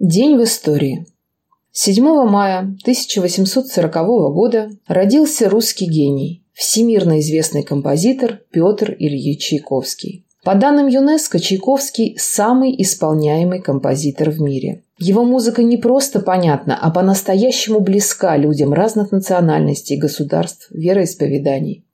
День в истории. 7 мая 1840 года родился русский гений, всемирно известный композитор Петр Ильич Чайковский. По данным ЮНЕСКО, Чайковский – самый исполняемый композитор в мире. Его музыка не просто понятна, а по-настоящему близка людям разных национальностей, государств, вероисповеданий.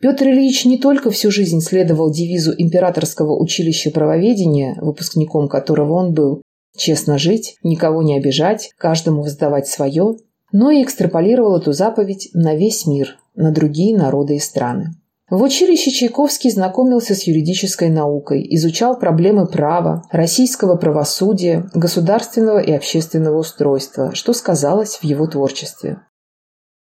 Петр Ильич не только всю жизнь следовал девизу Императорского училища правоведения, выпускником которого он был, честно жить, никого не обижать, каждому воздавать свое, но и экстраполировал эту заповедь на весь мир, на другие народы и страны. В училище Чайковский знакомился с юридической наукой, изучал проблемы права, российского правосудия, государственного и общественного устройства, что сказалось в его творчестве.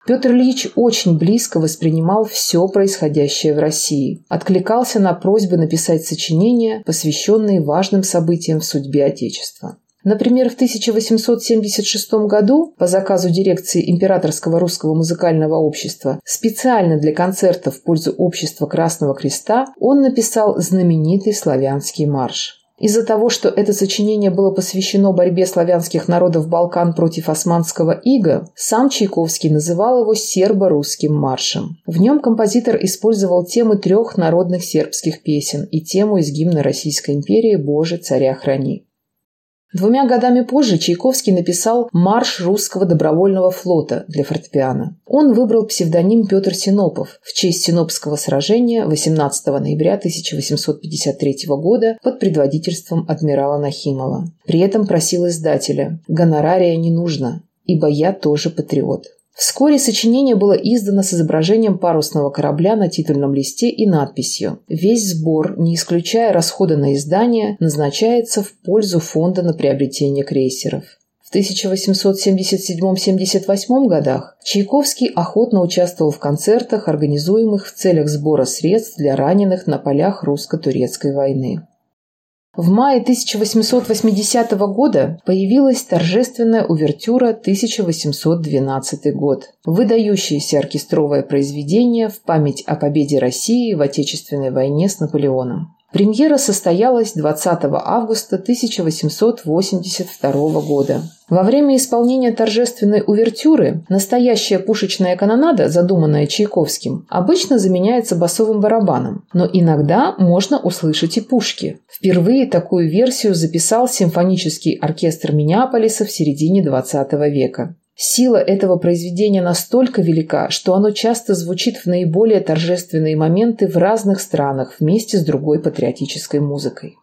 Петр Ильич очень близко воспринимал все происходящее в России, откликался на просьбы написать сочинения, посвященные важным событиям в судьбе Отечества. Например, в 1876 году по заказу дирекции Императорского русского музыкального общества специально для концерта в пользу общества Красного Креста он написал знаменитый славянский марш. Из-за того, что это сочинение было посвящено борьбе славянских народов Балкан против османского ига, сам Чайковский называл его сербо-русским маршем. В нем композитор использовал темы трех народных сербских песен и тему из гимна Российской империи «Боже, царя храни». Двумя годами позже Чайковский написал «Марш русского добровольного флота» для фортепиано. Он выбрал псевдоним Петр Синопов в честь Синопского сражения 18 ноября 1853 года под предводительством адмирала Нахимова. При этом просил издателя «Гонорария не нужно, ибо я тоже патриот». Вскоре сочинение было издано с изображением парусного корабля на титульном листе и надписью «Весь сбор, не исключая расхода на издание, назначается в пользу фонда на приобретение крейсеров». В 1877-78 годах Чайковский охотно участвовал в концертах, организуемых в целях сбора средств для раненых на полях русско-турецкой войны. В мае 1880 года появилась торжественная увертюра 1812 год, выдающееся оркестровое произведение в память о победе России в Отечественной войне с Наполеоном. Премьера состоялась 20 августа 1882 года. Во время исполнения торжественной увертюры настоящая пушечная канонада, задуманная Чайковским, обычно заменяется басовым барабаном, но иногда можно услышать и пушки. Впервые такую версию записал симфонический оркестр Миннеаполиса в середине XX века. Сила этого произведения настолько велика, что оно часто звучит в наиболее торжественные моменты в разных странах вместе с другой патриотической музыкой.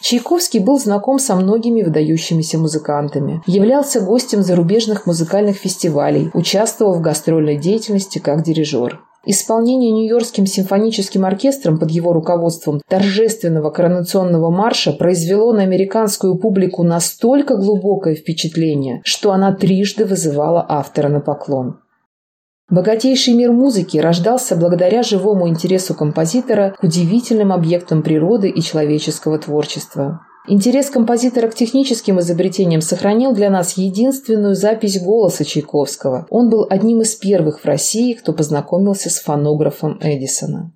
Чайковский был знаком со многими выдающимися музыкантами, являлся гостем зарубежных музыкальных фестивалей, участвовал в гастрольной деятельности как дирижер. Исполнение Нью-Йоркским симфоническим оркестром под его руководством торжественного коронационного марша произвело на американскую публику настолько глубокое впечатление, что она трижды вызывала автора на поклон. Богатейший мир музыки рождался благодаря живому интересу композитора к удивительным объектам природы и человеческого творчества. Интерес композитора к техническим изобретениям сохранил для нас единственную запись голоса Чайковского. Он был одним из первых в России, кто познакомился с фонографом Эдисона.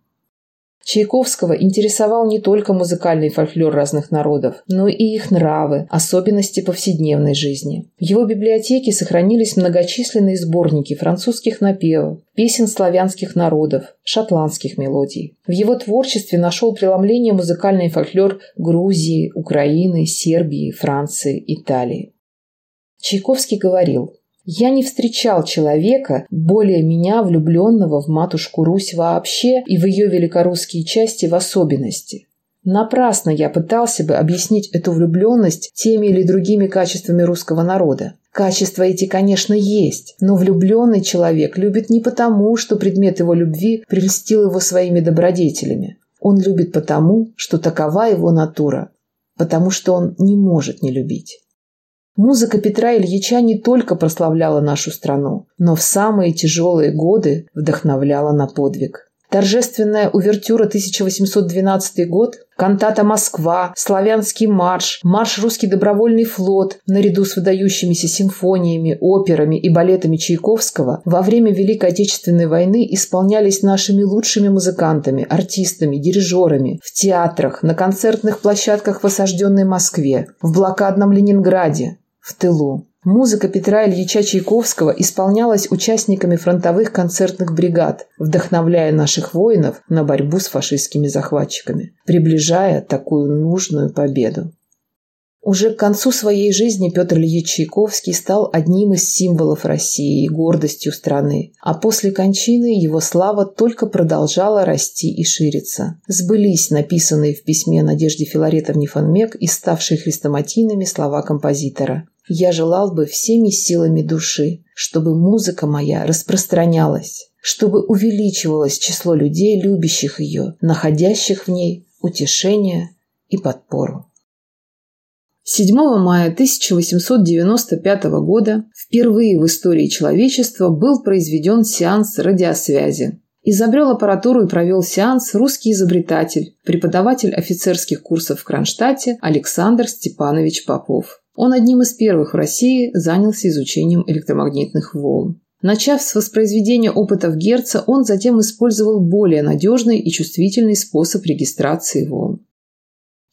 Чайковского интересовал не только музыкальный фольклор разных народов, но и их нравы, особенности повседневной жизни. В его библиотеке сохранились многочисленные сборники французских напевов, песен славянских народов, шотландских мелодий. В его творчестве нашел преломление музыкальный фольклор Грузии, Украины, Сербии, Франции, Италии. Чайковский говорил – я не встречал человека, более меня влюбленного в матушку Русь вообще и в ее великорусские части в особенности. Напрасно я пытался бы объяснить эту влюбленность теми или другими качествами русского народа. Качества эти, конечно, есть, но влюбленный человек любит не потому, что предмет его любви прельстил его своими добродетелями. Он любит потому, что такова его натура, потому что он не может не любить. Музыка Петра Ильича не только прославляла нашу страну, но в самые тяжелые годы вдохновляла на подвиг. торжественная увертюра 1812 год, кантата «Москва», «Славянский марш», марш «Русский добровольный флот» наряду с выдающимися симфониями, операми и балетами Чайковского во время Великой Отечественной войны исполнялись нашими лучшими музыкантами, артистами, дирижерами в театрах, на концертных площадках в осажденной Москве, в блокадном Ленинграде, в тылу. Музыка Петра Ильича Чайковского исполнялась участниками фронтовых концертных бригад, вдохновляя наших воинов на борьбу с фашистскими захватчиками, приближая такую нужную победу. Уже к концу своей жизни Петр Ильич Чайковский стал одним из символов России и гордостью страны, а после кончины его слава только продолжала расти и шириться. Сбылись написанные в письме Надежде Филаретовне Фонмек и ставшие хрестоматийными слова композитора. «Я желал бы всеми силами души, чтобы музыка моя распространялась, чтобы увеличивалось число людей, любящих ее, находящих в ней утешение и подпору». 7 мая 1895 года впервые в истории человечества был произведен сеанс радиосвязи. Изобрел аппаратуру и провел сеанс русский изобретатель, преподаватель офицерских курсов в Кронштадте Александр Степанович Попов. Он одним из первых в России занялся изучением электромагнитных волн. Начав с воспроизведения опытов Герца, он затем использовал более надежный и чувствительный способ регистрации волн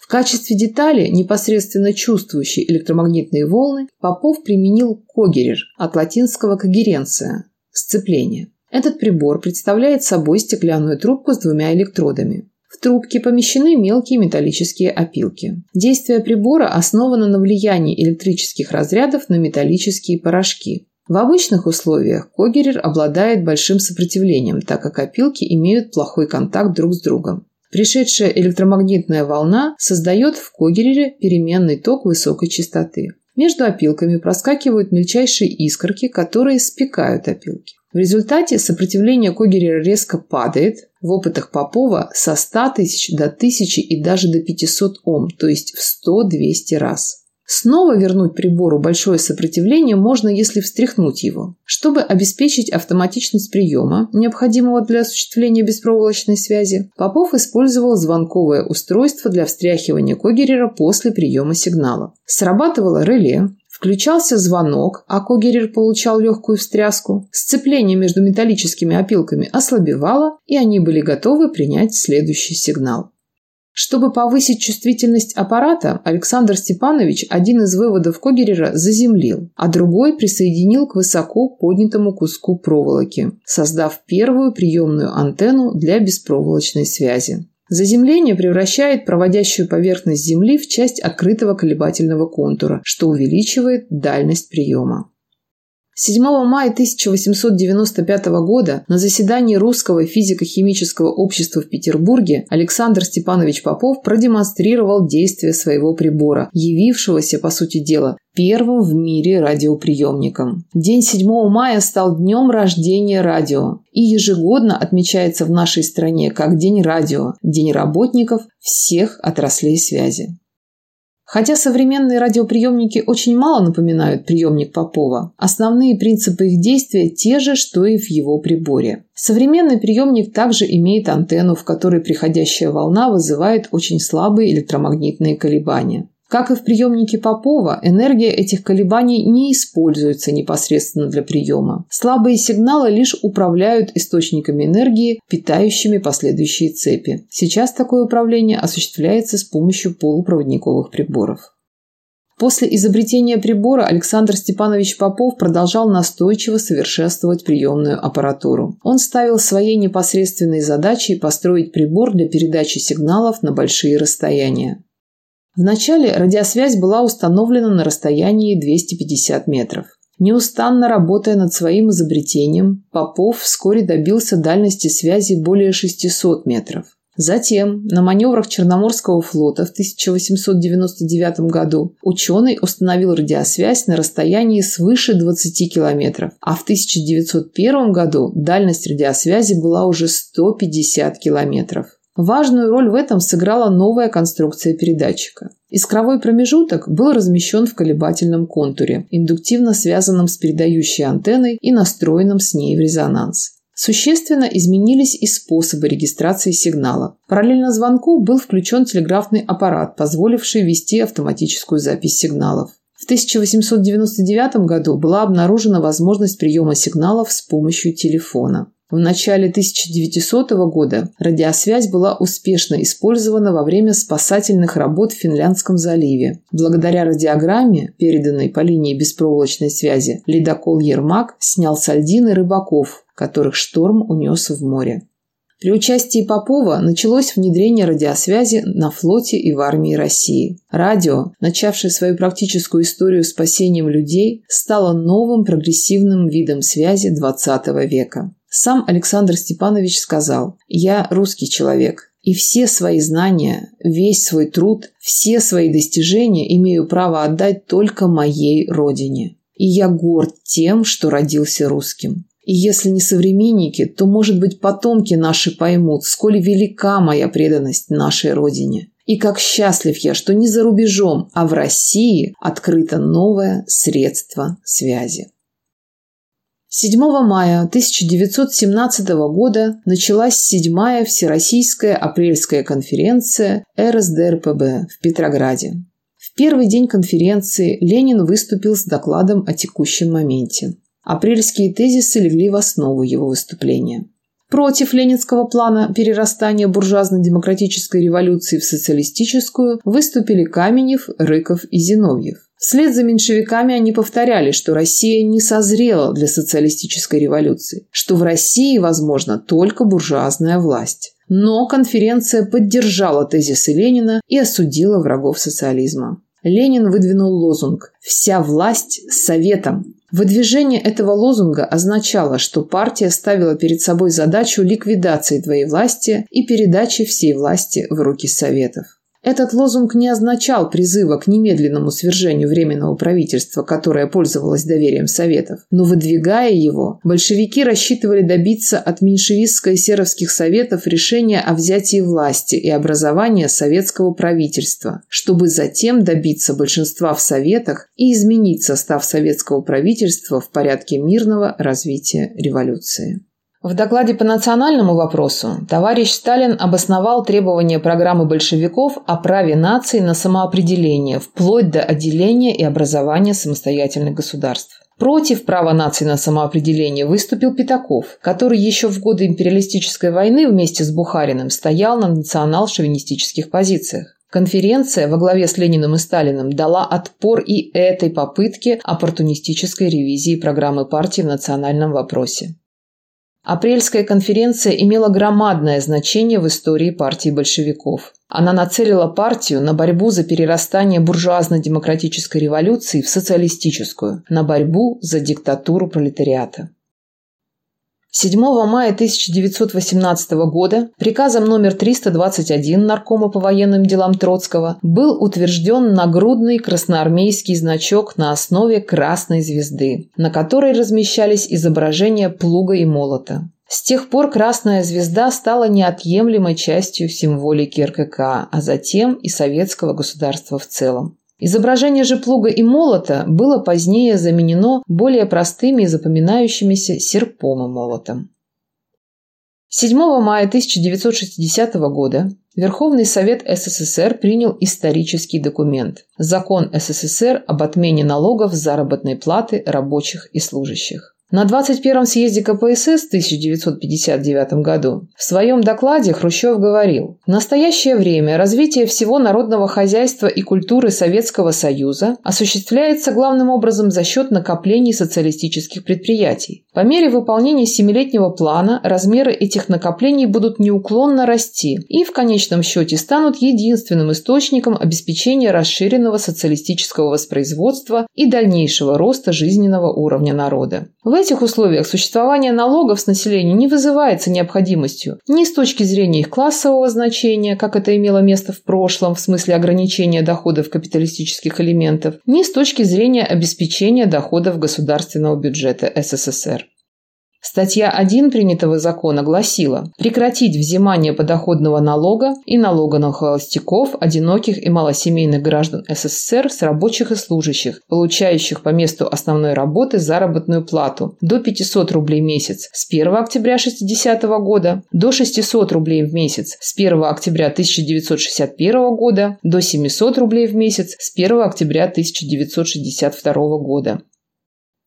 качестве детали, непосредственно чувствующей электромагнитные волны, Попов применил когерер от латинского когеренция – сцепление. Этот прибор представляет собой стеклянную трубку с двумя электродами. В трубке помещены мелкие металлические опилки. Действие прибора основано на влиянии электрических разрядов на металлические порошки. В обычных условиях когерер обладает большим сопротивлением, так как опилки имеют плохой контакт друг с другом. Пришедшая электромагнитная волна создает в когерере переменный ток высокой частоты. Между опилками проскакивают мельчайшие искорки, которые спекают опилки. В результате сопротивление когерера резко падает, в опытах Попова со 100 тысяч до 1000 и даже до 500 Ом, то есть в 100-200 раз. Снова вернуть прибору большое сопротивление можно, если встряхнуть его. Чтобы обеспечить автоматичность приема, необходимого для осуществления беспроволочной связи, Попов использовал звонковое устройство для встряхивания Когерера после приема сигнала. Срабатывало реле, Включался звонок, а Когерер получал легкую встряску. Сцепление между металлическими опилками ослабевало, и они были готовы принять следующий сигнал. Чтобы повысить чувствительность аппарата, Александр Степанович один из выводов Когерера заземлил, а другой присоединил к высоко поднятому куску проволоки, создав первую приемную антенну для беспроволочной связи. Заземление превращает проводящую поверхность Земли в часть открытого колебательного контура, что увеличивает дальность приема. 7 мая 1895 года на заседании Русского физико-химического общества в Петербурге Александр Степанович Попов продемонстрировал действие своего прибора, явившегося, по сути дела, первым в мире радиоприемником. День 7 мая стал днем рождения радио и ежегодно отмечается в нашей стране как День радио, День работников всех отраслей связи. Хотя современные радиоприемники очень мало напоминают приемник Попова, основные принципы их действия те же, что и в его приборе. Современный приемник также имеет антенну, в которой приходящая волна вызывает очень слабые электромагнитные колебания. Как и в приемнике Попова, энергия этих колебаний не используется непосредственно для приема. Слабые сигналы лишь управляют источниками энергии, питающими последующие цепи. Сейчас такое управление осуществляется с помощью полупроводниковых приборов. После изобретения прибора Александр Степанович Попов продолжал настойчиво совершенствовать приемную аппаратуру. Он ставил своей непосредственной задачей построить прибор для передачи сигналов на большие расстояния. Вначале радиосвязь была установлена на расстоянии 250 метров. Неустанно работая над своим изобретением, Попов вскоре добился дальности связи более 600 метров. Затем на маневрах Черноморского флота в 1899 году ученый установил радиосвязь на расстоянии свыше 20 километров, а в 1901 году дальность радиосвязи была уже 150 километров. Важную роль в этом сыграла новая конструкция передатчика. Искровой промежуток был размещен в колебательном контуре, индуктивно связанном с передающей антенной и настроенном с ней в резонанс. Существенно изменились и способы регистрации сигнала. Параллельно звонку был включен телеграфный аппарат, позволивший вести автоматическую запись сигналов. В 1899 году была обнаружена возможность приема сигналов с помощью телефона. В начале 1900 года радиосвязь была успешно использована во время спасательных работ в Финляндском заливе. Благодаря радиограмме, переданной по линии беспроволочной связи, ледокол «Ермак» снял сальдины рыбаков, которых шторм унес в море. При участии Попова началось внедрение радиосвязи на флоте и в армии России. Радио, начавшее свою практическую историю спасением людей, стало новым прогрессивным видом связи XX века. Сам Александр Степанович сказал «Я русский человек, и все свои знания, весь свой труд, все свои достижения имею право отдать только моей родине. И я горд тем, что родился русским. И если не современники, то, может быть, потомки наши поймут, сколь велика моя преданность нашей родине. И как счастлив я, что не за рубежом, а в России открыто новое средство связи. 7 мая 1917 года началась седьмая Всероссийская апрельская конференция РСДРПБ в Петрограде. В первый день конференции Ленин выступил с докладом о текущем моменте. Апрельские тезисы легли в основу его выступления. Против ленинского плана перерастания буржуазно-демократической революции в социалистическую выступили Каменев, Рыков и Зиновьев. Вслед за меньшевиками они повторяли, что Россия не созрела для социалистической революции, что в России возможна только буржуазная власть. Но конференция поддержала тезисы Ленина и осудила врагов социализма. Ленин выдвинул лозунг «Вся власть советом». Выдвижение этого лозунга означало, что партия ставила перед собой задачу ликвидации твоей власти и передачи всей власти в руки советов. Этот лозунг не означал призыва к немедленному свержению Временного правительства, которое пользовалось доверием Советов. Но выдвигая его, большевики рассчитывали добиться от меньшевистско-серовских Советов решения о взятии власти и образования советского правительства, чтобы затем добиться большинства в Советах и изменить состав советского правительства в порядке мирного развития революции. В докладе по национальному вопросу товарищ Сталин обосновал требования программы большевиков о праве нации на самоопределение, вплоть до отделения и образования самостоятельных государств. Против права нации на самоопределение выступил Пятаков, который еще в годы империалистической войны вместе с Бухариным стоял на национал-шовинистических позициях. Конференция во главе с Лениным и Сталиным дала отпор и этой попытке оппортунистической ревизии программы партии в национальном вопросе. Апрельская конференция имела громадное значение в истории партии большевиков. Она нацелила партию на борьбу за перерастание буржуазно-демократической революции в социалистическую, на борьбу за диктатуру пролетариата. 7 мая 1918 года приказом номер 321 Наркома по военным делам Троцкого был утвержден нагрудный красноармейский значок на основе красной звезды, на которой размещались изображения плуга и молота. С тех пор Красная Звезда стала неотъемлемой частью символики РКК, а затем и советского государства в целом. Изображение же плуга и молота было позднее заменено более простыми и запоминающимися серпом и молотом. 7 мая 1960 года Верховный Совет СССР принял исторический документ – Закон СССР об отмене налогов заработной платы рабочих и служащих. На 21-м съезде КПСС в 1959 году в своем докладе Хрущев говорил, «В настоящее время развитие всего народного хозяйства и культуры Советского Союза осуществляется главным образом за счет накоплений социалистических предприятий. По мере выполнения семилетнего плана размеры этих накоплений будут неуклонно расти и в конечном счете станут единственным источником обеспечения расширенного социалистического воспроизводства и дальнейшего роста жизненного уровня народа. В этих условиях существование налогов с населения не вызывается необходимостью ни с точки зрения их классового значения, как это имело место в прошлом в смысле ограничения доходов капиталистических элементов, ни с точки зрения обеспечения доходов государственного бюджета СССР. Статья 1 принятого закона гласила прекратить взимание подоходного налога и налога на холостяков, одиноких и малосемейных граждан СССР с рабочих и служащих, получающих по месту основной работы заработную плату до 500 рублей в месяц с 1 октября 1960 года до 600 рублей в месяц с 1 октября 1961 года до 700 рублей в месяц с 1 октября 1962 года.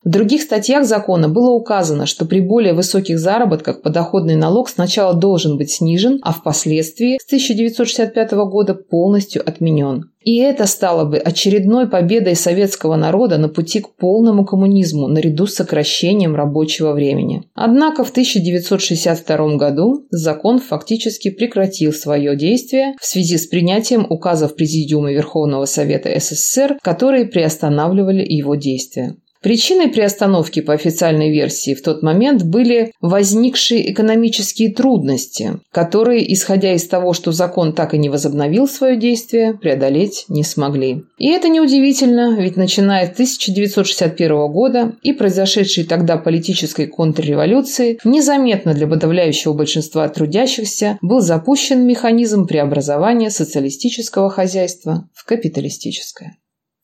В других статьях закона было указано, что при более высоких заработках подоходный налог сначала должен быть снижен, а впоследствии с 1965 года полностью отменен. И это стало бы очередной победой советского народа на пути к полному коммунизму наряду с сокращением рабочего времени. Однако в 1962 году закон фактически прекратил свое действие в связи с принятием указов Президиума Верховного Совета СССР, которые приостанавливали его действия. Причиной приостановки по официальной версии в тот момент были возникшие экономические трудности, которые, исходя из того, что закон так и не возобновил свое действие, преодолеть не смогли. И это неудивительно, ведь начиная с 1961 года и произошедшей тогда политической контрреволюции, незаметно для подавляющего большинства трудящихся был запущен механизм преобразования социалистического хозяйства в капиталистическое.